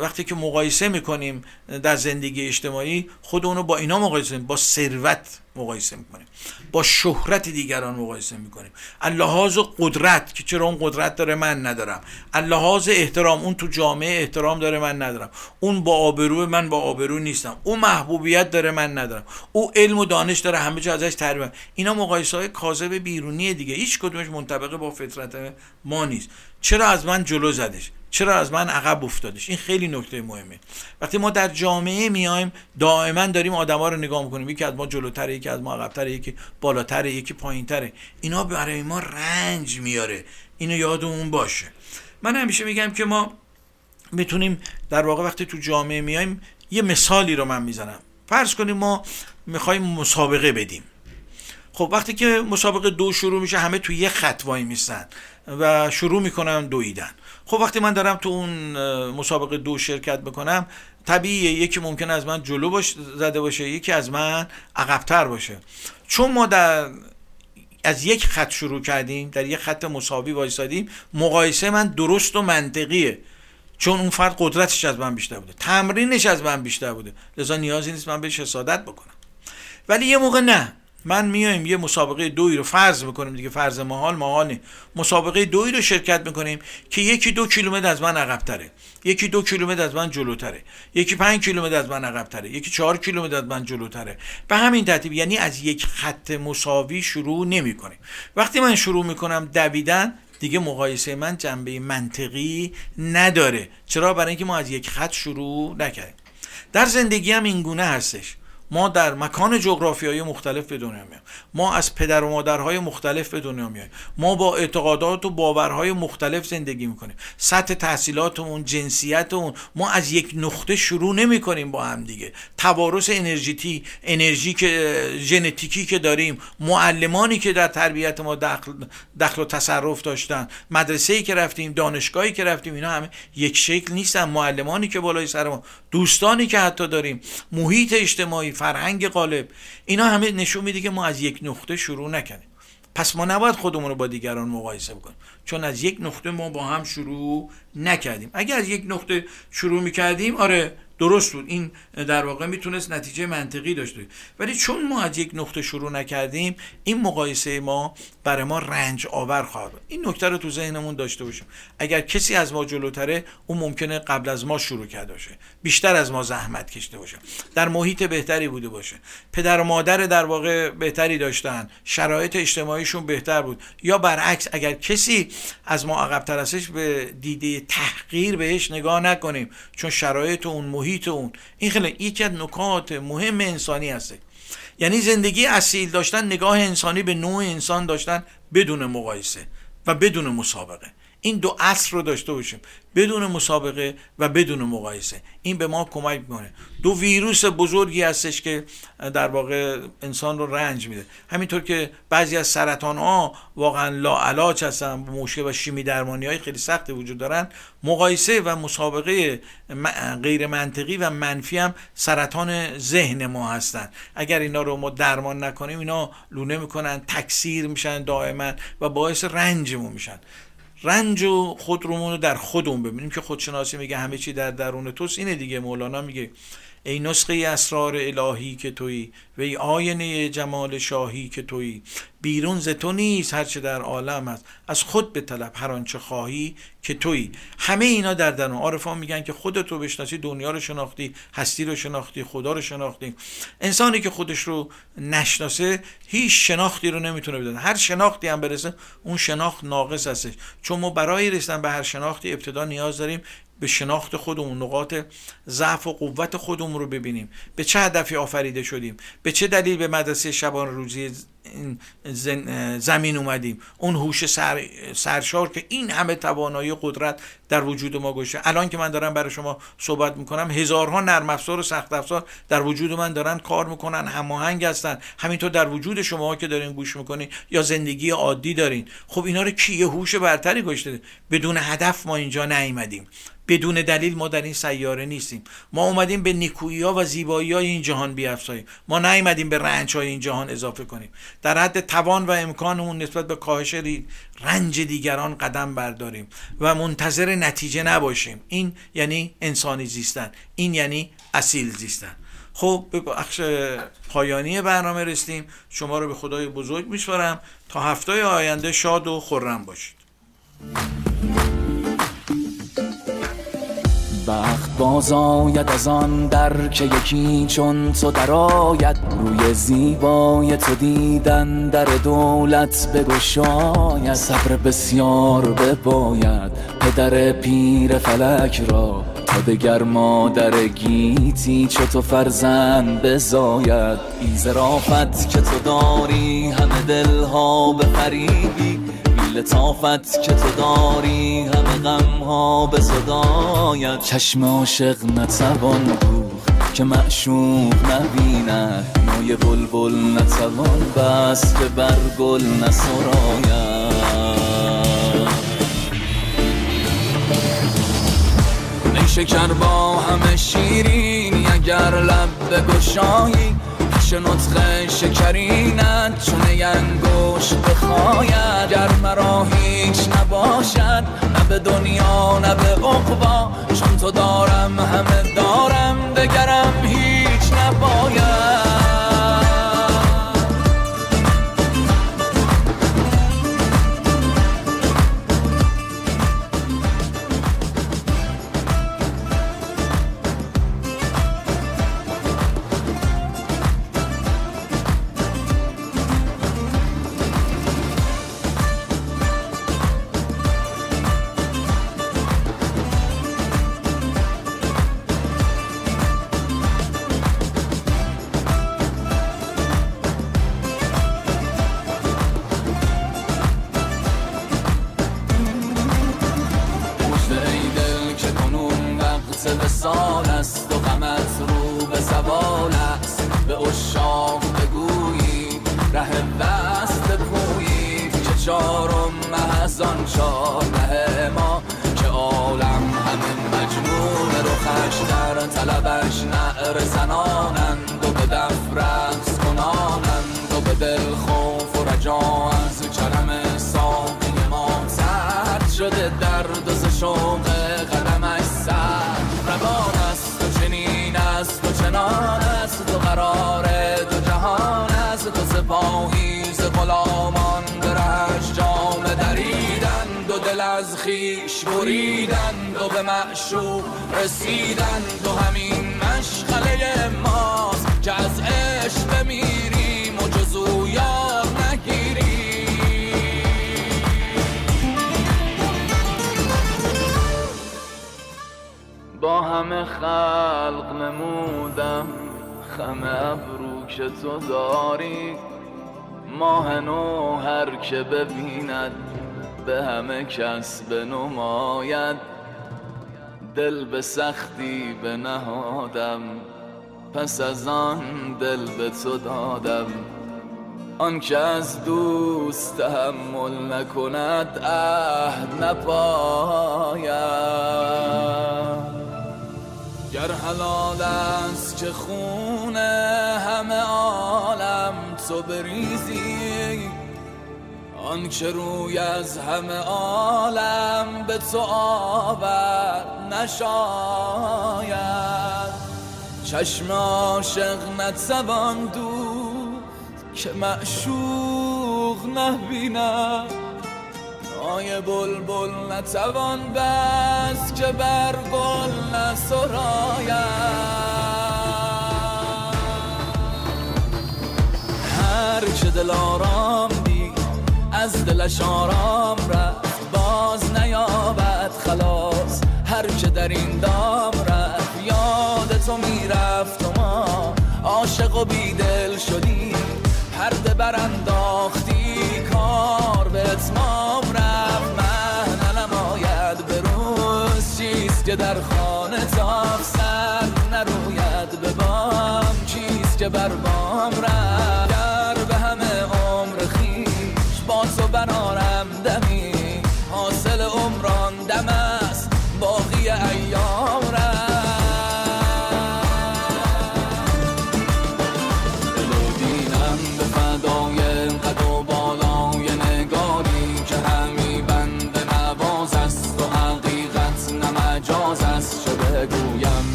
S1: وقتی که مقایسه می‌کنیم در زندگی اجتماعی خود اونو با اینا مقایسه با ثروت مقایسه می‌کنیم با شهرت دیگران مقایسه می‌کنیم. اللحاظ قدرت که چرا اون قدرت داره من ندارم. اللحاظ احترام اون تو جامعه احترام داره من ندارم. اون با آبرو من با آبرو نیستم. او محبوبیت داره من ندارم. او علم و دانش داره همه جا ازش تعریف اینا مقایسه های کاذب بیرونی دیگه. هیچ کدومش منطبق با فطرت ما نیست. چرا از من جلو زدش؟ چرا از من عقب افتادش؟ این خیلی نکته مهمه. وقتی ما در جامعه میایم دائما داریم آدما رو نگاه می‌کنیم. یکی از ما جلوتره یکی از ما عقبتره یکی بالاتره یکی پایینتره. اینا برای ما رنج میاره. اینو یادمون باشه. من همیشه میگم که ما می‌تونیم در واقع وقتی تو جامعه میایم یه مثالی رو من می‌زنم. فرض کنیم ما می‌خوایم مسابقه بدیم. خب وقتی که مسابقه دو شروع میشه همه تو یه خط وای میستن و شروع می‌کنن دویدن. خب وقتی من دارم تو اون مسابقه دو شرکت بکنم طبیعیه یکی ممکن از من جلو باش زده باشه یکی از من عقبتر باشه. چون ما در از یک خط شروع کردیم در یک خط مساوی وایسادیم مقایسه من درست و منطقیه. چون اون فرد قدرتش از من بیشتر بوده تمرینش از من بیشتر بوده. لذا نیازی نیست من بهش حسادت بکنم. ولی یه موقع نه. من میایم یه مسابقه دوی رو فرض می‌کنیم دیگه فرض محال محال مسابقه دوی رو شرکت می‌کنیم که یکی دو کیلومتر از من عقبتره. یکی دو کیلومتر از من جلوتره. یکی پنج کیلومتر از من عقبتره. یکی چهار کیلومتر از من جلوتره. به همین ترتیب یعنی از یک خط مساوی شروع نمی کنیم وقتی من شروع می‌کنم دویدن دیگه مقایسه من جنبه منطقی نداره. چرا؟ برای اینکه ما از یک خط شروع نکردیم. در زندگی هم این گونه هستش. ما در مکان جغرافیایی مختلف به دنیا میایم. ما از پدر و مادرهای مختلف به دنیا میایم. ما با اعتقادات و باورهای مختلف زندگی می‌کنیم. سطح تحصیلاتمون جنسیتمون ما از یک نقطه شروع نمی کنیم با هم دیگه. توارث انرژیتی انرژی که ژنتیکی که داریم معلمانی که در تربیت ما دخل, دخل و تصرف داشتن مدرسه ای که رفتیم دانشگاهی که رفتیم اینا همه یک شکل نیستن. معلمانی که بالای سر ما دوستانی که حتی داریم محیط اجتماعی فرهنگ غالب اینا همه نشون میده که ما از یک نقطه شروع نکنیم. پس ما نباید خودمون رو با دیگران مقایسه بکنیم. چون از یک نقطه ما با هم شروع نکردیم. اگر از یک نقطه شروع می‌کردیم آره درست بود. این در واقع می‌تونست نتیجه منطقی داشته ولی چون ما از یک نقطه شروع نکردیم این مقایسه ما برای ما رنج آور خواهد این نکته رو تو ذهنمون داشته باشیم. اگر کسی از ما جلوتره اون ممکنه قبل از ما شروع کرده باشه. بیشتر از ما زحمت کشته باشه. در محیط بهتری بوده باشه. پدر و مادر در واقع بهتری داشتن. شرایط اجتماعیشون بهتر بود. یا برعکس اگر کسی از ما عقبتر هستش به دیده تحقیر بهش نگاه نکنیم چون شرایط اون محیط اون این خیلی یکی از نکات مهم انسانی هسته. یعنی زندگی اصیل داشتن نگاه انسانی به نوع انسان داشتن بدون مقایسه و بدون مسابقه. این دو اصل رو داشته باشیم. بدون مسابقه و بدون مقایسه. این به ما کمک می‌کنه. دو ویروس بزرگی هستش که در واقع انسان رو رنج میده. همینطور که بعضی از سرطان ها واقعا لاعلاج هستن مشکل و شیمی درمانی های خیلی سختی وجود دارن. مقایسه و مسابقه غیر منطقی و منفی هم سرطان ذهن ما هستن. اگر اینا رو ما درمان نکنیم اینا لونه می‌کنن تکثیر میشن دائما و باعث رنجمون میشن. رنج و خودرومون رو در خودمون ببینیم که خودشناسی میگه همه چی در درون توست. اینه دیگه مولانا میگه ای نسخه اسرار الهی که تویی ای آینه جمال شاهی که تویی. بیرون ز تو نیست هرچه در عالم است. از خود به طلب هر آنچه خواهی که تویی. همه اینا در درون. عارفان میگن که خودت رو بشناسی دنیا رو شناختی هستی رو شناختی خدا رو شناختی. انسانی که خودش رو نشناسه هیچ شناختی رو نمی‌تونه بده هر شناختی هم برسه اون شناخت ناقص هستش. چون ما برای رسیدن به هر شناختی ابتدا نیاز داریم به شناخت خودمون نقاط ضعف و قوت خودمون رو ببینیم. به چه هدفی آفریده شدیم؟ به چه دلیل به مدرسه شبان روزی زمین اومدیم. اون هوش سر، سرشار که این همه توانایی قدرت در وجود ما گوشه الان که من دارم برای شما صحبت می‌کنم هزارها نرم افزار و سخت افزار در وجود من دارن کار می‌کنن هماهنگ هستن. همینطور در وجود شما که دارین گوش می‌کنین یا زندگی عادی دارین. خب اینا رو کی هوش برتری گشته بدون هدف ما اینجا نیومدیم. بدون دلیل ما در این سیاره نیستیم. ما اومدیم به نیکویی ها و زیبایی های این جهان بیافزاییم. ما نیومدیم به رنج های این جهان اضافه کنیم. در حد توان و امکانمون نسبت به کاهش رنج دیگران قدم برداریم و منتظر نتیجه نباشیم. این یعنی انسانی زیستن. این یعنی اصیل زیستن. خب به بخش پایانی برنامه رسیدیم. شما رو به خدای بزرگ میسپارم. تا هفته آینده شاد و خورم باشید.
S3: وقت باز آید از آن در که یکی چون تو درآید. روی زیبای تو دیدن در دولت بگشاید. صبر بسیار بباید پدر پیر فلک را. تا دگر مادر گیتی چه تو فرزند بزاید. این زرافت که تو داری همه دلها به فریبی. لطافت که تو داری همه غم ها به صدایت. چشم عاشق نتوان بود که معشوق نبیند. نوی بلبل نتوان بس که بر گل نسراید شکر با همه شیرینی اگر لب بگشایی پیش نطق شکرینت چونه انگوش بخواید. گر مرا هیچ نباشد نه به دنیا نه به عقبا. چون تو دارم همه دارم دگرم هیچ نباید. خیش بریدند و به معشوق رسیدند و همین مشغله ماست که از عشق بمیریم و جزو یاد نگیریم. با همه خلق نمودم خم ابرو که تو داری. ماه نو هر که ببیند به همه کس نماید دل به سختی به نهادم پس از آن دل به تو دادم. آن که از دوست تحمل نکند عهد نپاید. گر حلال است که خون همه عالم تو بریزی آن که روی از همه عالم به تو آور نشاید. چشم عاشق نتوان دود که معشوق نبیند. آی بلبل نتوان بس که بر گل نسراید. هر چه دل آرام از دلش آرام رفت. باز نیابد خلاص هر که در این دام رفت. یاد تو می‌رفت و ما عاشق و بیدل شدی پرده برانداختی کار به اتمام رفت. من نماید به روز چیست که در خانه تاف سر نروید به بام چیست که بر بام رفت.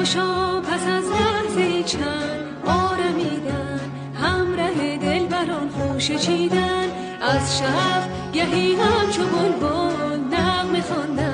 S4: خوشا پس از لحظه چند آرمیدن دل دلبران خوش چیدن. از شب گهی همچو بلبل نغمه خواندن.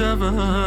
S5: نمی